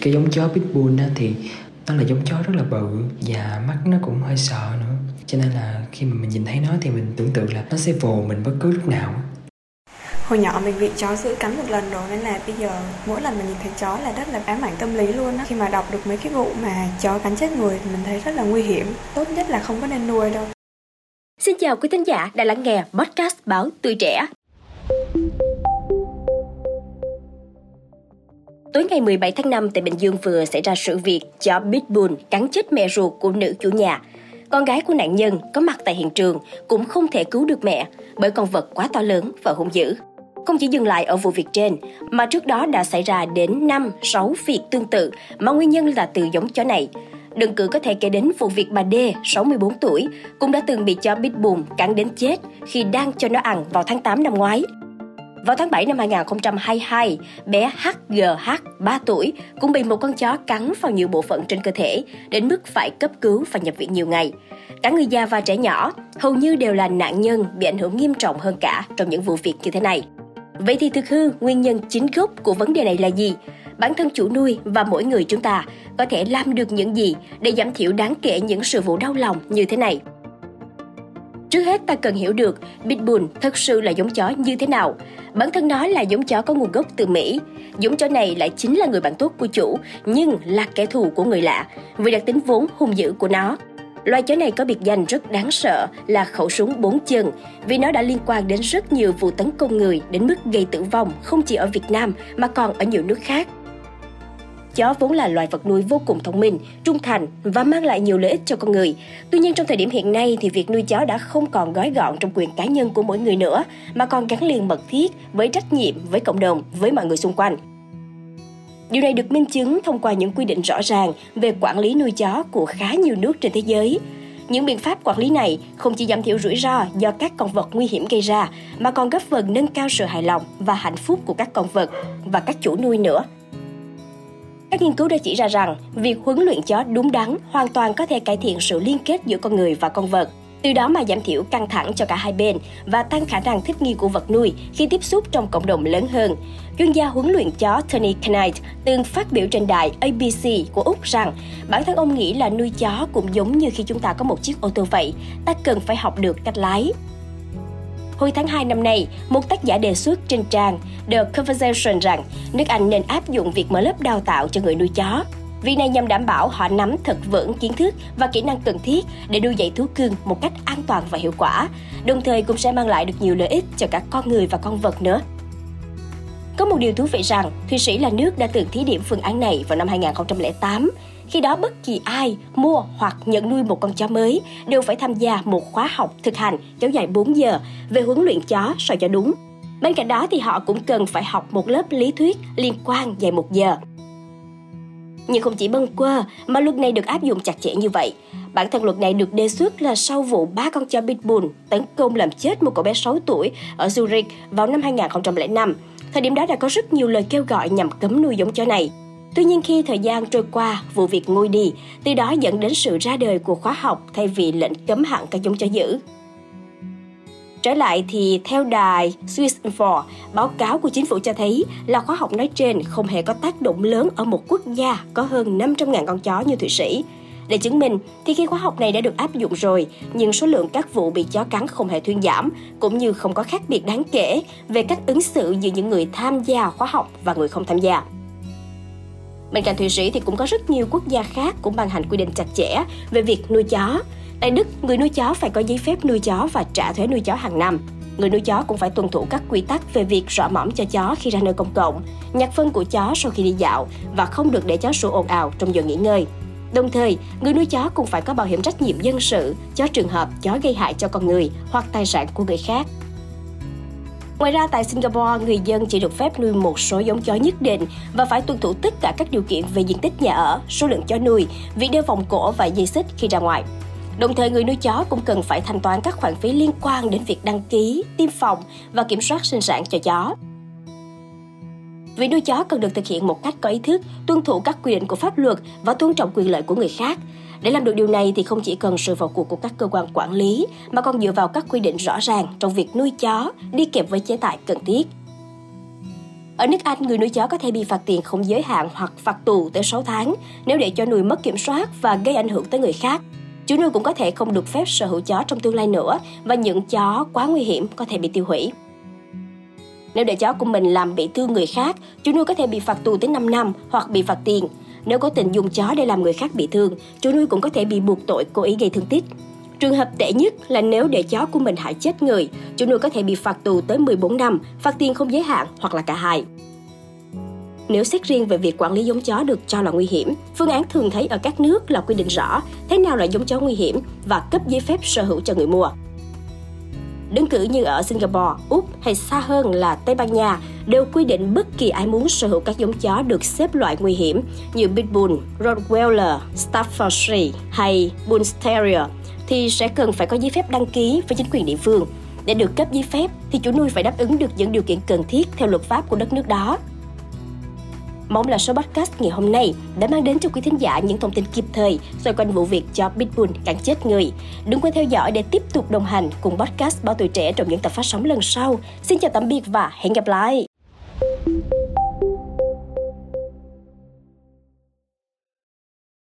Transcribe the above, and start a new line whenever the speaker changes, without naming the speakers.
cái giống chó pitbull á thì nó là giống chó rất là bự và mắt nó cũng hơi sợ nữa. Cho nên là khi mà mình nhìn thấy nó thì mình tưởng tượng là nó sẽ vồ mình bất cứ lúc nào.
Hồi nhỏ mình bị chó giữ cắn một lần rồi nên là bây giờ mỗi lần mình nhìn thấy chó là rất là ám ảnh tâm lý luôn á. Khi mà đọc được mấy cái vụ mà chó cắn chết người thì mình thấy rất là nguy hiểm. Tốt nhất là không có nên nuôi đâu.
Xin chào quý thính giả đã lắng nghe podcast báo Tuổi Trẻ. Tối ngày 17 tháng 5 tại Bình Dương vừa xảy ra sự việc chó Pitbull cắn chết mẹ ruột của nữ chủ nhà. Con gái của nạn nhân có mặt tại hiện trường cũng không thể cứu được mẹ bởi con vật quá to lớn và hung dữ. Không chỉ dừng lại ở vụ việc trên, mà trước đó đã xảy ra đến 5, 6 việc tương tự mà nguyên nhân là từ giống chó này. Đừng cử có thể kể đến vụ việc bà D, 64 tuổi, cũng đã từng bị chó Pitbull cắn đến chết khi đang cho nó ăn vào tháng 8 năm ngoái. Vào tháng 7 năm 2022, bé HGH, 3 tuổi, cũng bị một con chó cắn vào nhiều bộ phận trên cơ thể, đến mức phải cấp cứu và nhập viện nhiều ngày. Cả người già và trẻ nhỏ hầu như đều là nạn nhân bị ảnh hưởng nghiêm trọng hơn cả trong những vụ việc như thế này. Vậy thì thực hư, nguyên nhân chính gốc của vấn đề này là gì? Bản thân chủ nuôi và mỗi người chúng ta có thể làm được những gì để giảm thiểu đáng kể những sự vụ đau lòng như thế này? Trước hết ta cần hiểu được Pitbull thật sự là giống chó như thế nào. Bản thân nó là giống chó có nguồn gốc từ Mỹ. Giống chó này lại chính là người bạn tốt của chủ, nhưng là kẻ thù của người lạ, vì đặc tính vốn hung dữ của nó. Loài chó này có biệt danh rất đáng sợ là khẩu súng bốn chân vì nó đã liên quan đến rất nhiều vụ tấn công người đến mức gây tử vong không chỉ ở Việt Nam mà còn ở nhiều nước khác. Chó vốn là loài vật nuôi vô cùng thông minh, trung thành và mang lại nhiều lợi ích cho con người. Tuy nhiên trong thời điểm hiện nay thì việc nuôi chó đã không còn gói gọn trong quyền cá nhân của mỗi người nữa, mà còn gắn liền mật thiết với trách nhiệm với cộng đồng, với mọi người xung quanh. Điều này được minh chứng thông qua những quy định rõ ràng về quản lý nuôi chó của khá nhiều nước trên thế giới. Những biện pháp quản lý này không chỉ giảm thiểu rủi ro do các con vật nguy hiểm gây ra, mà còn góp phần nâng cao sự hài lòng và hạnh phúc của các con vật và các chủ nuôi nữa. Các nghiên cứu đã chỉ ra rằng, việc huấn luyện chó đúng đắn hoàn toàn có thể cải thiện sự liên kết giữa con người và con vật, từ đó mà giảm thiểu căng thẳng cho cả hai bên và tăng khả năng thích nghi của vật nuôi khi tiếp xúc trong cộng đồng lớn hơn. Chuyên gia huấn luyện chó Tony Knight từng phát biểu trên đài ABC của Úc rằng bản thân ông nghĩ là nuôi chó cũng giống như khi chúng ta có một chiếc ô tô vậy, ta cần phải học được cách lái. Hồi tháng 2 năm nay, một tác giả đề xuất trên trang The Conversation rằng nước Anh nên áp dụng việc mở lớp đào tạo cho người nuôi chó. Vì này nhằm đảm bảo họ nắm thật vững kiến thức và kỹ năng cần thiết để nuôi dạy thú cưng một cách an toàn và hiệu quả, đồng thời cũng sẽ mang lại được nhiều lợi ích cho cả con người và con vật nữa. Có một điều thú vị rằng, Thụy Sĩ là nước đã từng thí điểm phương án này vào năm 2008. Khi đó bất kỳ ai, mua hoặc nhận nuôi một con chó mới đều phải tham gia một khóa học thực hành kéo dài 4 giờ về huấn luyện chó sao cho đúng. Bên cạnh đó thì họ cũng cần phải học một lớp lý thuyết liên quan dài một giờ. Nhưng không chỉ bâng quơ mà luật này được áp dụng chặt chẽ như vậy. Bản thân luật này được đề xuất là sau vụ ba con chó Pitbull tấn công làm chết một cậu bé 6 tuổi ở Zurich vào năm 2005. Thời điểm đó đã có rất nhiều lời kêu gọi nhằm cấm nuôi giống chó này. Tuy nhiên khi thời gian trôi qua, vụ việc nguôi đi, từ đó dẫn đến sự ra đời của khóa học thay vì lệnh cấm hẳn các giống chó dữ. Trở lại thì theo đài Swiss Info, báo cáo của chính phủ cho thấy là khóa học nói trên không hề có tác động lớn ở một quốc gia có hơn 500.000 con chó như Thụy Sĩ. Để chứng minh thì khi khóa học này đã được áp dụng rồi, nhưng số lượng các vụ bị chó cắn không hề thuyên giảm, cũng như không có khác biệt đáng kể về cách ứng xử giữa những người tham gia khóa học và người không tham gia. Bên cạnh Thụy Sĩ thì cũng có rất nhiều quốc gia khác cũng ban hành quy định chặt chẽ về việc nuôi chó. Tại Đức, người nuôi chó phải có giấy phép nuôi chó và trả thuế nuôi chó hàng năm. Người nuôi chó cũng phải tuân thủ các quy tắc về việc rõ mõm cho chó khi ra nơi công cộng, nhặt phân của chó sau khi đi dạo và không được để chó sủa ồn ào trong giờ nghỉ ngơi. Đồng thời, người nuôi chó cũng phải có bảo hiểm trách nhiệm dân sự cho trường hợp chó gây hại cho con người hoặc tài sản của người khác. Ngoài ra tại Singapore, người dân chỉ được phép nuôi một số giống chó nhất định và phải tuân thủ tất cả các điều kiện về diện tích nhà ở, số lượng chó nuôi, việc đeo vòng cổ và dây xích khi ra ngoài. Đồng thời người nuôi chó cũng cần phải thanh toán các khoản phí liên quan đến việc đăng ký, tiêm phòng và kiểm soát sinh sản cho chó. Việc nuôi chó cần được thực hiện một cách có ý thức, tuân thủ các quy định của pháp luật và tôn trọng quyền lợi của người khác. Để làm được điều này thì không chỉ cần sự vào cuộc của các cơ quan quản lý mà còn dựa vào các quy định rõ ràng trong việc nuôi chó đi kèm với chế tài cần thiết. Ở nước Anh, người nuôi chó có thể bị phạt tiền không giới hạn hoặc phạt tù tới 6 tháng nếu để cho nuôi mất kiểm soát và gây ảnh hưởng tới người khác. Chủ nuôi cũng có thể không được phép sở hữu chó trong tương lai nữa và những chó quá nguy hiểm có thể bị tiêu hủy. Nếu để chó của mình làm bị thương người khác, chủ nuôi có thể bị phạt tù tới 5 năm hoặc bị phạt tiền. Nếu có tình dùng chó để làm người khác bị thương, chủ nuôi cũng có thể bị buộc tội cố ý gây thương tích. Trường hợp tệ nhất là nếu để chó của mình hại chết người, chủ nuôi có thể bị phạt tù tới 14 năm, phạt tiền không giới hạn hoặc là cả hai. Nếu xét riêng về việc quản lý giống chó được cho là nguy hiểm, phương án thường thấy ở các nước là quy định rõ thế nào là giống chó nguy hiểm và cấp giấy phép sở hữu cho người mua. Đơn cử như ở Singapore, Úc hay xa hơn là Tây Ban Nha đều quy định bất kỳ ai muốn sở hữu các giống chó được xếp loại nguy hiểm như Pitbull, Rottweiler, Staffordshire hay Bull Terrier thì sẽ cần phải có giấy phép đăng ký với chính quyền địa phương. Để được cấp giấy phép thì chủ nuôi phải đáp ứng được những điều kiện cần thiết theo luật pháp của đất nước đó. Mong là số podcast ngày hôm nay đã mang đến cho quý thính giả những thông tin kịp thời, xoay quanh vụ việc cho Pitbull cắn chết người. Đừng quên theo dõi để tiếp tục đồng hành cùng podcast Báo Tuổi Trẻ trong những tập phát sóng lần sau. Xin chào tạm biệt và hẹn gặp lại!